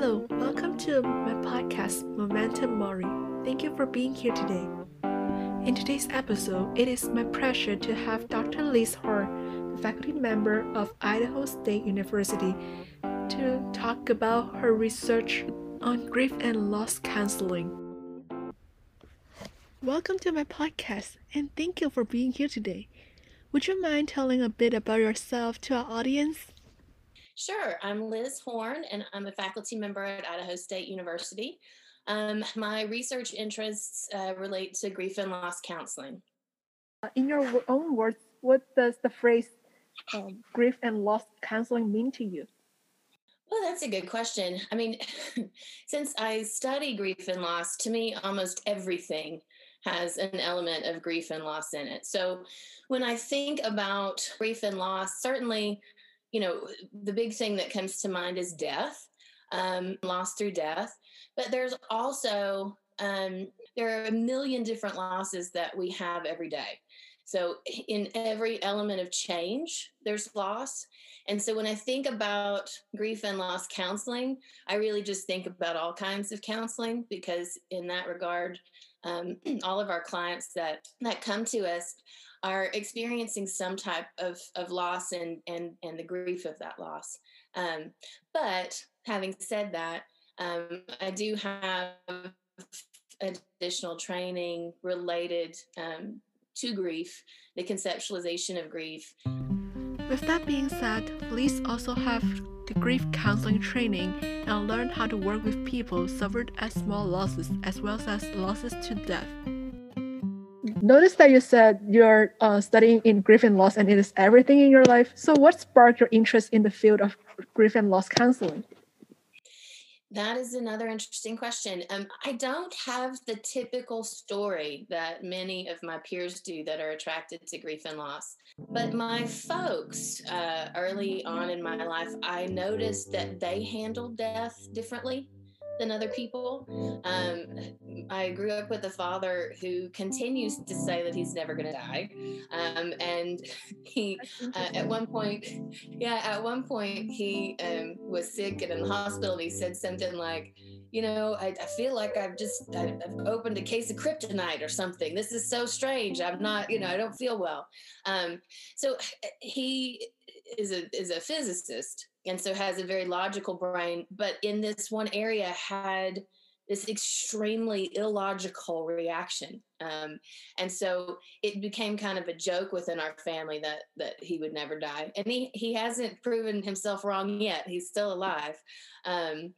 Hello, welcome to my podcast, Memento Mori. Thank you for being here today. In today's episode, it is my pleasure to have Dr. Liz Horn, the faculty member of Idaho State University, to talk about her research on grief and loss counseling. Welcome to my podcast, and thank you for being here today. Would you mind telling a bit about yourself to our audience? Sure. I'm Liz Horn, and I'm a faculty member at Idaho State University. Um, my research interests uh, relate to grief and loss counseling. In your own words, what does the phrase um, grief and loss counseling mean to you? Well, that's a good question. I mean, since I study grief and loss, to me, almost everything has an element of grief and loss in it. So when I think about grief and loss, certainly you know, the big thing that comes to mind is death, um, loss through death. But there's also, um, there are a million different losses that we have every day. So, in every element of change, there's loss. And so, when I think about grief and loss counseling, I really just think about all kinds of counseling because, in that regard, um, all of our clients that that come to us are experiencing some type of, of loss and, and, and the grief of that loss. Um, but having said that, um, I do have additional training related um, to grief, the conceptualization of grief. With that being said, please also have the grief counseling training and learn how to work with people suffered as small losses as well as losses to death notice that you said you're uh, studying in grief and loss and it is everything in your life. So, what sparked your interest in the field of grief and loss counseling? That is another interesting question. Um, I don't have the typical story that many of my peers do that are attracted to grief and loss. But my folks, uh, early on in my life, I noticed that they handled death differently than other people. Um, I grew up with a father who continues to say that he's never going to die. Um, and he, uh, at one point, yeah, at one point, he um, was sick and in the hospital. And he said something like, you know, I, I feel like I've just I've opened a case of kryptonite or something. This is so strange. I'm not, you know, I don't feel well. Um, so he is a is a physicist and so has a very logical brain but in this one area had this extremely illogical reaction. Um, and so it became kind of a joke within our family that that he would never die. And he he hasn't proven himself wrong yet. He's still alive. Um,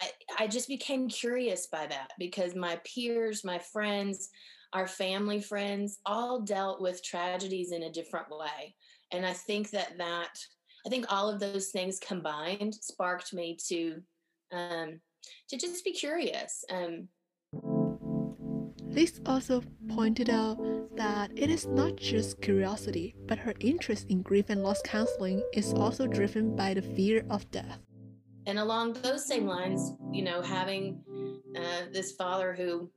I, I just became curious by that because my peers my friends our family friends all dealt with tragedies in a different way. And i think that that I think all of those things combined sparked me to um, to just be curious. Um, Liz also pointed out that it is not just curiosity, but her interest in grief and loss counseling is also driven by the fear of death. And along those same lines, you know, having uh, this father who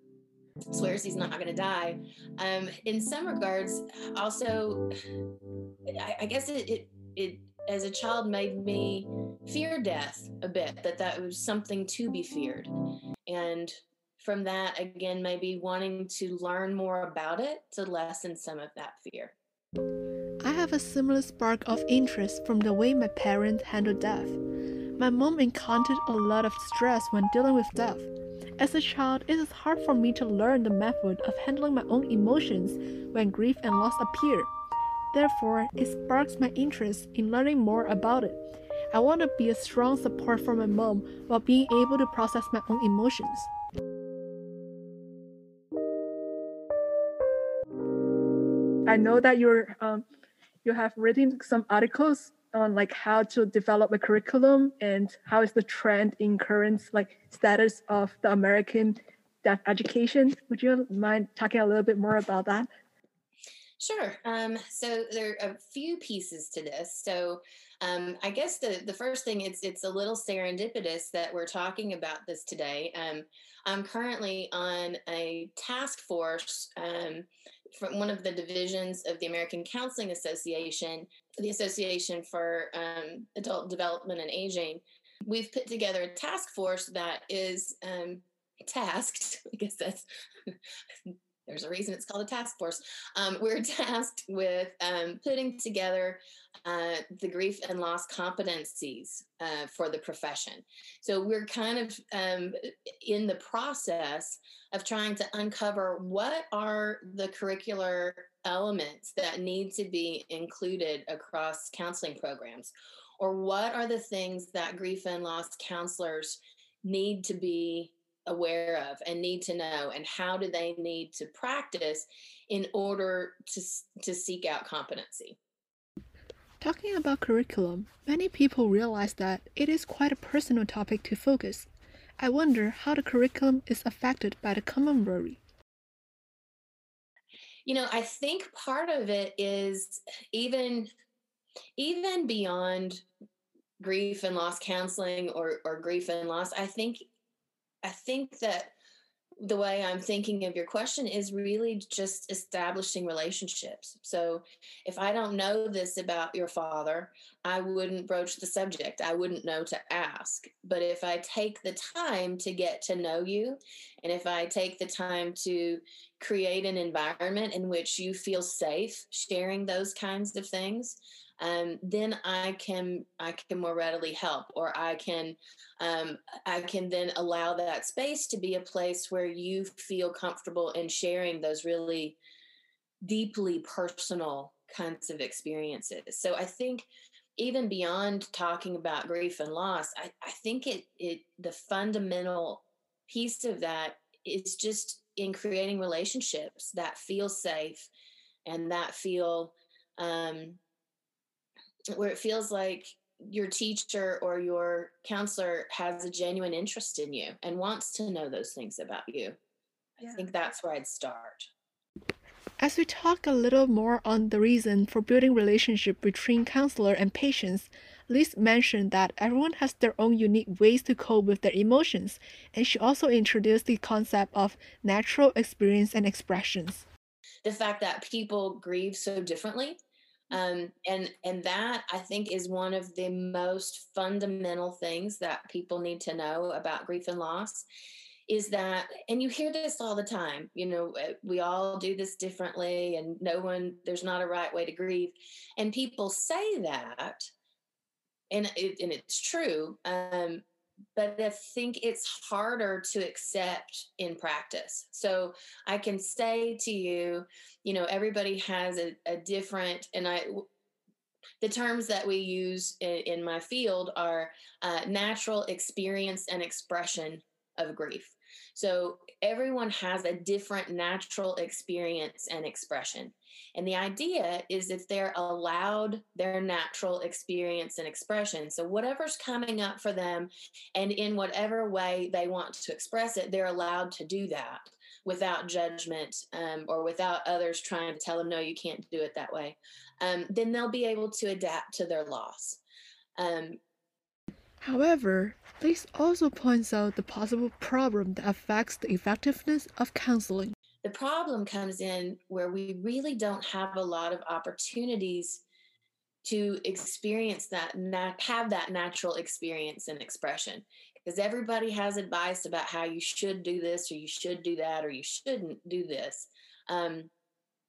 swears he's not going to die, um, in some regards, also, I, I guess it, it it as a child made me fear death a bit, that that was something to be feared. And from that, again, maybe wanting to learn more about it to lessen some of that fear. I have a similar spark of interest from the way my parents handled death. My mom encountered a lot of stress when dealing with death. As a child, it is hard for me to learn the method of handling my own emotions when grief and loss appear. Therefore, it sparks my interest in learning more about it. I want to be a strong support for my mom while being able to process my own emotions. I know that you're um, you have written some articles on like how to develop a curriculum and how is the trend in current like status of the American death education. Would you mind talking a little bit more about that? Sure. Um, so there are a few pieces to this. So um, I guess the the first thing it's it's a little serendipitous that we're talking about this today. Um, I'm currently on a task force um, from one of the divisions of the American Counseling Association, the Association for um, Adult Development and Aging. we've put together a task force that is um, tasked, I guess that's there's a reason it's called a task force. Um, we're tasked with um, putting together uh, the grief and loss competencies uh, for the profession. So we're kind of um, in the process of trying to uncover what are the curricular elements that need to be included across counseling programs, or what are the things that grief and loss counselors need to be aware of and need to know and how do they need to practice in order to to seek out competency? Talking about curriculum many people realize that it is quite a personal topic to focus. I wonder how the curriculum is affected by the common worry you know i think part of it is even even beyond grief and loss counseling or, or grief and loss i think I think that the way I'm thinking of your question is really just establishing relationships. So if I don't know this about your father, I wouldn't broach the subject. I wouldn't know to ask. But if I take the time to get to know you, and if I take the time to create an environment in which you feel safe sharing those kinds of things, um, then I can I can more readily help, or I can um, I can then allow that space to be a place where you feel comfortable in sharing those really deeply personal kinds of experiences. So I think even beyond talking about grief and loss, I, I think it it the fundamental piece of that is just in creating relationships that feel safe and that feel um, where it feels like your teacher or your counselor has a genuine interest in you and wants to know those things about you. Yeah. I think that's where I'd start. As we talk a little more on the reason for building relationship between counselor and patients, Liz mentioned that everyone has their own unique ways to cope with their emotions, and she also introduced the concept of natural experience and expressions. The fact that people grieve so differently um, and and that I think is one of the most fundamental things that people need to know about grief and loss is that and you hear this all the time you know eh, we all do this differently and no one there's not a right way to grieve and people say that and it, and it's true um, but I think it's harder to accept in practice. So I can say to you, you know, everybody has a, a different, and I, the terms that we use in, in my field are uh, natural experience and expression of grief. So everyone has a different natural experience and expression. And the idea is if they're allowed their natural experience and expression, so whatever's coming up for them and in whatever way they want to express it, they're allowed to do that without judgment um, or without others trying to tell them, no, you can't do it that way, um, then they'll be able to adapt to their loss. Um, However, this also points out the possible problem that affects the effectiveness of counseling. The problem comes in where we really don't have a lot of opportunities to experience that, have that natural experience and expression. Because everybody has advice about how you should do this, or you should do that, or you shouldn't do this. Um,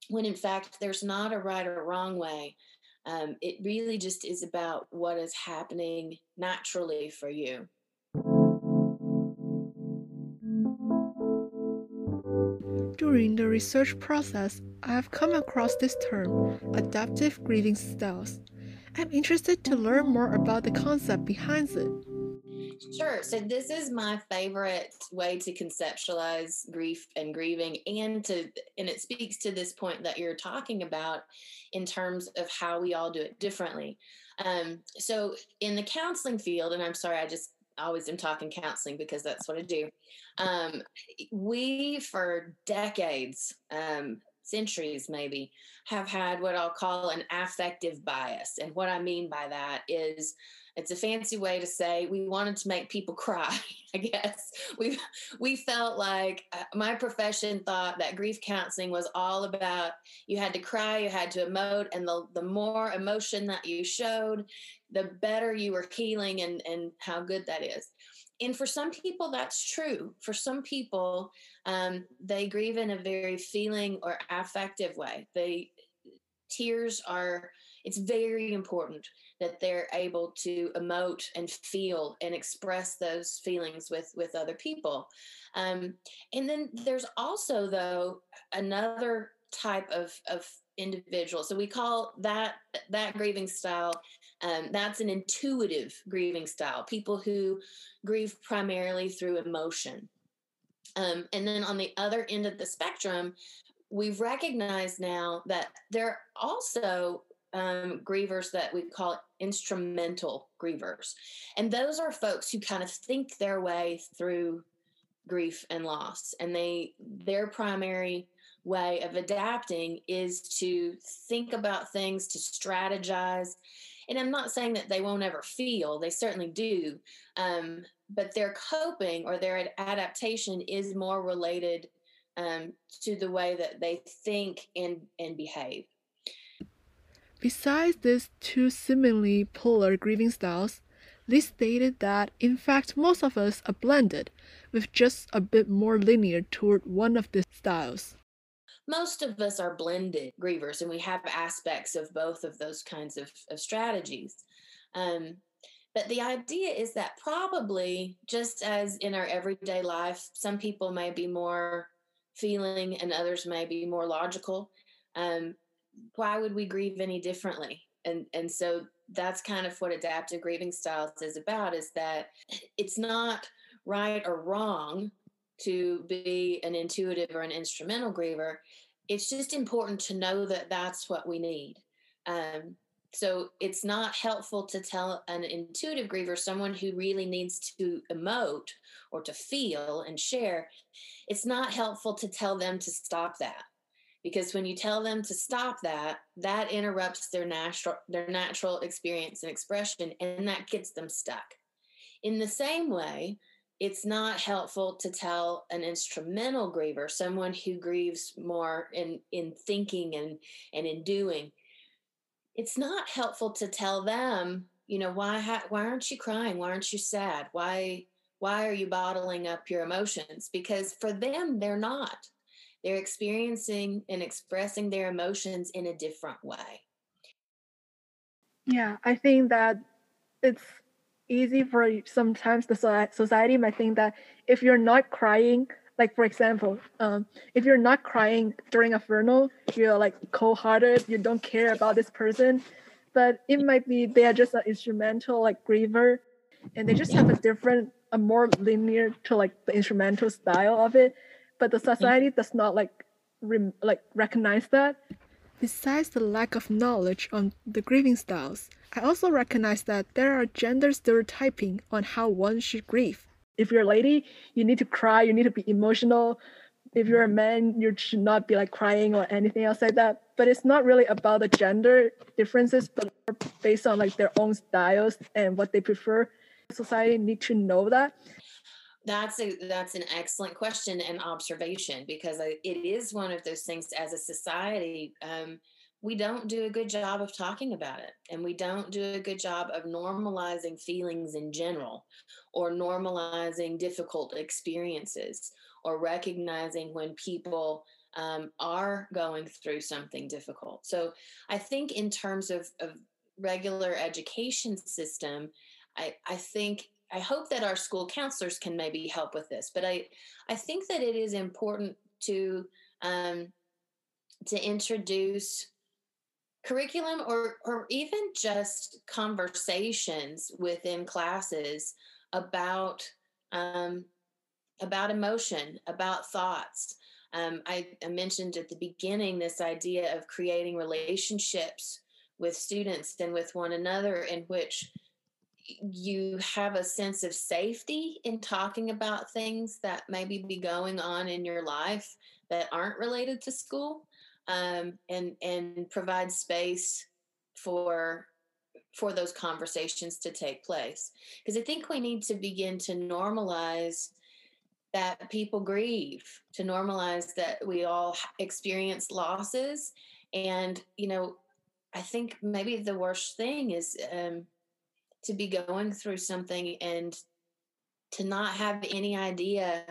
when in fact, there's not a right or wrong way. Um, it really just is about what is happening naturally for you. During the research process, I have come across this term, adaptive grieving styles. I'm interested to learn more about the concept behind it. Sure. So this is my favorite way to conceptualize grief and grieving and to and it speaks to this point that you're talking about in terms of how we all do it differently. Um, so in the counseling field, and I'm sorry, I just always am talking counseling because that's what I do. Um, we for decades um, centuries maybe have had what I'll call an affective bias. And what I mean by that is it's a fancy way to say we wanted to make people cry i guess. We we felt like uh, my profession thought that grief counseling was all about you had to cry you had to emote and the the more emotion that you showed the better you were healing and and how good that is. And for some people that's true. For some people um, they grieve in a very feeling or affective way. They tears are it's very important that they're able to emote and feel and express those feelings with with other people. Um, and then there's also though another type of of individual. So we call that that grieving style um, that's an intuitive grieving style people who grieve primarily through emotion. Um, and then on the other end of the spectrum we've recognized now that there are also um, grievers that we call instrumental grievers. And those are folks who kind of think their way through grief and loss. And they their primary way of adapting is to think about things, to strategize. And I'm not saying that they won't ever feel, they certainly do. Um, but their coping or their adaptation is more related um, to the way that they think and, and behave. Besides these two seemingly polar grieving styles, Liz stated that in fact most of us are blended, with just a bit more linear toward one of the styles. Most of us are blended grievers, and we have aspects of both of those kinds of, of strategies. Um, but the idea is that probably, just as in our everyday life, some people may be more feeling and others may be more logical. Um, why would we grieve any differently? And and so that's kind of what adaptive grieving styles is about is that it's not right or wrong to be an intuitive or an instrumental griever. It's just important to know that that's what we need. Um, so it's not helpful to tell an intuitive griever, someone who really needs to emote or to feel and share, it's not helpful to tell them to stop that because when you tell them to stop that that interrupts their natural their natural experience and expression and that gets them stuck. In the same way it's not helpful to tell an instrumental griever someone who grieves more in in thinking and and in doing it's not helpful to tell them you know why ha- why aren't you crying? Why aren't you sad? Why why are you bottling up your emotions? Because for them they're not they're experiencing and expressing their emotions in a different way. Yeah, I think that it's easy for sometimes the society might think that if you're not crying, like for example, um, if you're not crying during a funeral, you're like cold-hearted, you don't care about this person. But it might be they are just an instrumental like griever, and they just have a different, a more linear to like the instrumental style of it but the mm-hmm. society does not like re- like recognize that. Besides the lack of knowledge on the grieving styles, I also recognize that there are gender stereotyping on how one should grieve. If you're a lady, you need to cry, you need to be emotional. If you're a man, you should not be like crying or anything else like that. But it's not really about the gender differences, but based on like their own styles and what they prefer. Society need to know that that's a that's an excellent question and observation because it is one of those things as a society um, we don't do a good job of talking about it and we don't do a good job of normalizing feelings in general or normalizing difficult experiences or recognizing when people um, are going through something difficult. So i think in terms of, of regular education system I, I think I hope that our school counselors can maybe help with this. But I, I think that it is important to um, to introduce curriculum or or even just conversations within classes about um, about emotion, about thoughts. Um, I, I mentioned at the beginning this idea of creating relationships with students and with one another in which you have a sense of safety in talking about things that maybe be going on in your life that aren't related to school. um, and and provide space for for those conversations to take place because i think we need to begin to normalize that people grieve to normalize that we all experience losses and you know i think maybe the worst thing is um, to be going through something and to not have any idea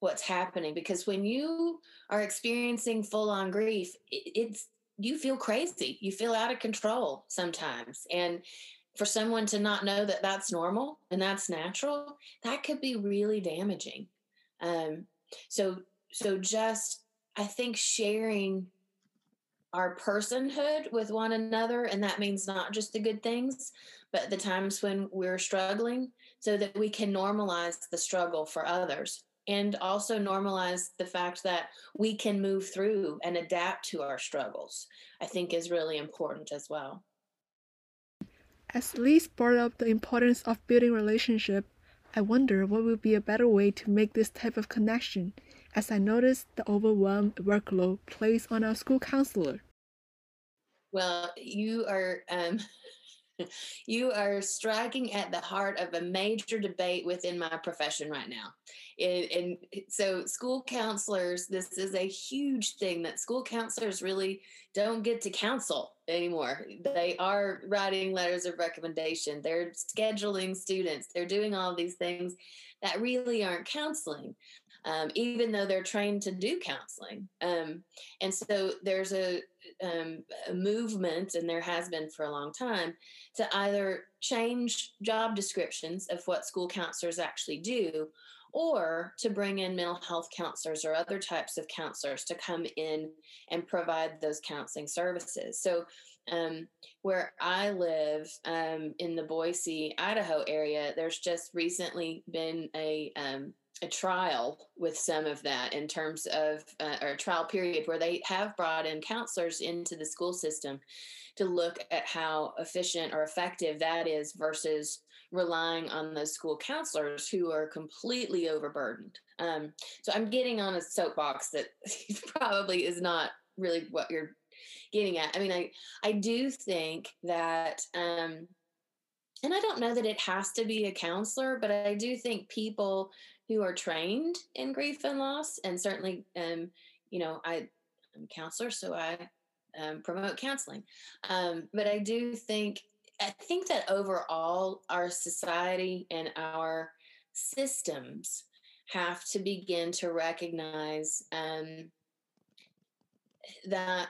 what's happening because when you are experiencing full on grief it's you feel crazy you feel out of control sometimes and for someone to not know that that's normal and that's natural that could be really damaging. Um, so so just i think sharing our personhood with one another and that means not just the good things but the times when we're struggling so that we can normalize the struggle for others and also normalize the fact that we can move through and adapt to our struggles i think is really important as well as Liz brought up the importance of building relationship I wonder what would be a better way to make this type of connection, as I noticed the overwhelmed workload placed on our school counselor. Well, you are um, you are striking at the heart of a major debate within my profession right now. And, and, so, school counselors, this is a huge thing that school counselors really don't get to counsel anymore. They are writing letters of recommendation, they're scheduling students, they're doing all these things that really aren't counseling. Um, even though they're trained to do counseling. Um, and so there's a, um, movement, and there has been for a long time, to either change job descriptions of what school counselors actually do or to bring in mental health counselors or other types of counselors to come in and provide those counseling services. So, um, where I live um, in the Boise, Idaho area, there's just recently been a um, a trial with some of that in terms of uh, or a trial period where they have brought in counselors into the school system to look at how efficient or effective that is versus relying on those school counselors who are completely overburdened. Um, so I'm getting on a soapbox that probably is not really what you're getting at. I mean, I I do think that. Um, and I don't know that it has to be a counselor, but I do think people who are trained in grief and loss, and certainly, um, you know, I, I'm a counselor, so I um, promote counseling. Um, but I do think I think that overall, our society and our systems have to begin to recognize um, that,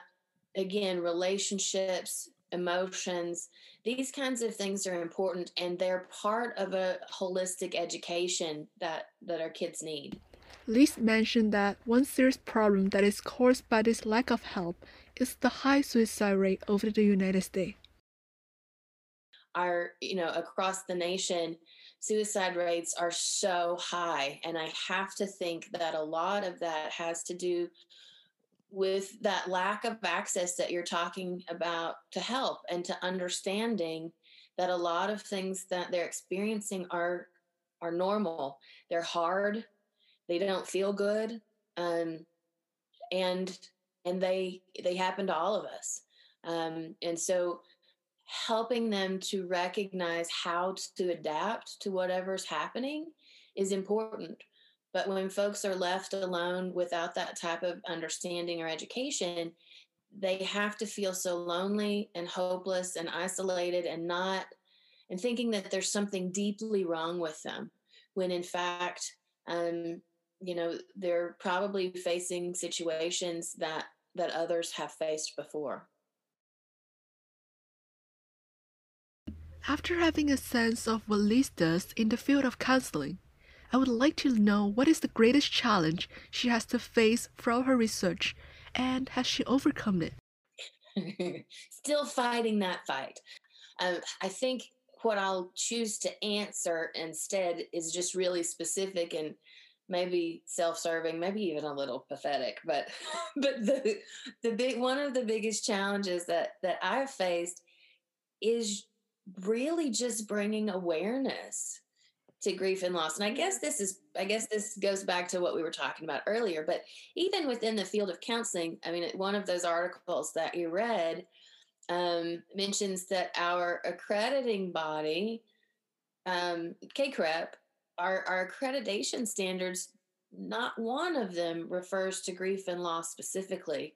again, relationships, emotions, these kinds of things are important and they're part of a holistic education that, that our kids need. Liz mentioned that one serious problem that is caused by this lack of help is the high suicide rate over the United States are you know across the nation suicide rates are so high and i have to think that a lot of that has to do with that lack of access that you're talking about to help and to understanding that a lot of things that they're experiencing are are normal. They're hard. They don't feel good. Um, and and they they happen to all of us. Um, and so helping them to recognize how to adapt to whatever's happening is important. But when folks are left alone without that type of understanding or education, they have to feel so lonely and hopeless and isolated and not, and thinking that there's something deeply wrong with them when in fact, um, you know, they're probably facing situations that that others have faced before. After having a sense of what Liz does in the field of counseling, I would like to know what is the greatest challenge she has to face throughout her research and has she overcome it? Still fighting that fight. Um, I think what I'll choose to answer instead is just really specific and maybe self-serving, maybe even a little pathetic. But but the the big one of the biggest challenges that that I've faced is really just bringing awareness to grief and loss. And I guess this is, I guess this goes back to what we were talking about earlier. But even within the field of counseling, I mean, one of those articles that you read um, mentions that our accrediting body, um, CACREP, our, our accreditation standards, not one of them refers to grief and loss specifically,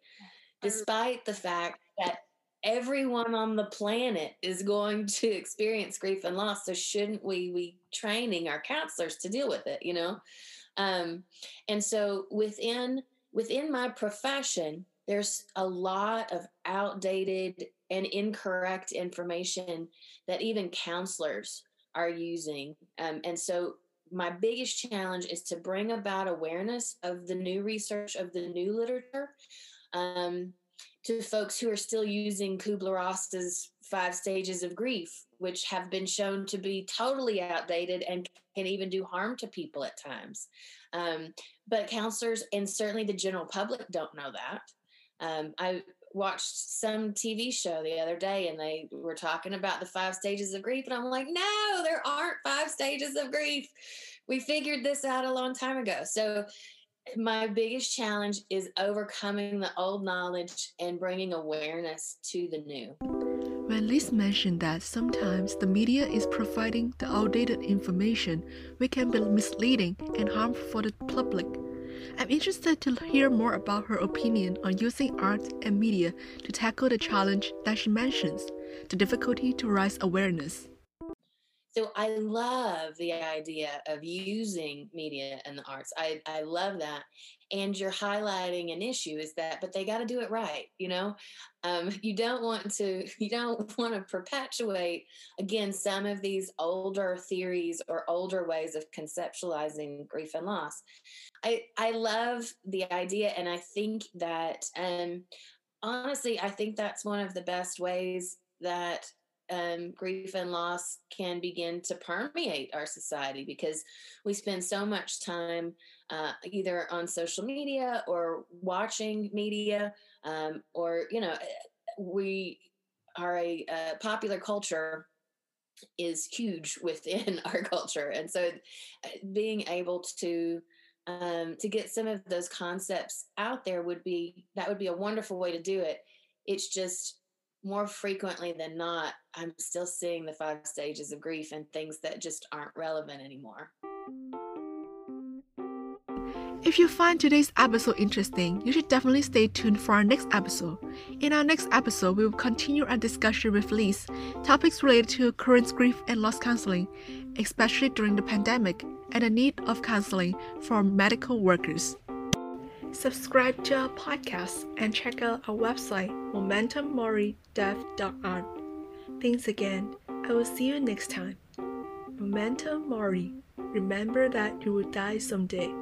despite the fact that everyone on the planet is going to experience grief and loss so shouldn't we be training our counselors to deal with it you know? Um, and so within within my profession there's a lot of outdated and incorrect information that even counselors are using. Um, and so my biggest challenge is to bring about awareness of the new research of the new literature um, to folks who are still using Kubler-Ross's five stages of grief, which have been shown to be totally outdated and can even do harm to people at times. Um, but counselors and certainly the general public don't know that. Um, I watched some TV show the other day and they were talking about the five stages of grief. And I'm like, no, there aren't five stages of grief. We figured this out a long time ago. So my biggest challenge is overcoming the old knowledge and bringing awareness to the new. When Liz mentioned that sometimes the media is providing the outdated information, which can be misleading and harmful for the public. I'm interested to hear more about her opinion on using art and media to tackle the challenge that she mentions the difficulty to raise awareness. So I love the idea of using media and the arts. I, I love that. And you're highlighting an issue is that, but they got to do it right. You know, um, you don't want to, you don't want to perpetuate again some of these older theories or older ways of conceptualizing grief and loss. I, I love the idea. And I think that, um, honestly, I think that's one of the best ways that um, grief and loss can begin to permeate our society because we spend so much time uh, either on social media or watching media um, or you know we are a, a popular culture is huge within our culture. And so uh, being able to um, to get some of those concepts out there would be that would be a wonderful way to do it. It's just more frequently than not, I'm still seeing the five stages of grief and things that just aren't relevant anymore. If you find today's episode interesting, you should definitely stay tuned for our next episode. In our next episode, we will continue our discussion with Liz, topics related to current grief and loss counseling, especially during the pandemic, and the need of counseling for medical workers. Subscribe to our podcast and check out our website, momentummori.dev.art. Thanks again. I will see you next time. Memento Mori. Remember that you will die someday.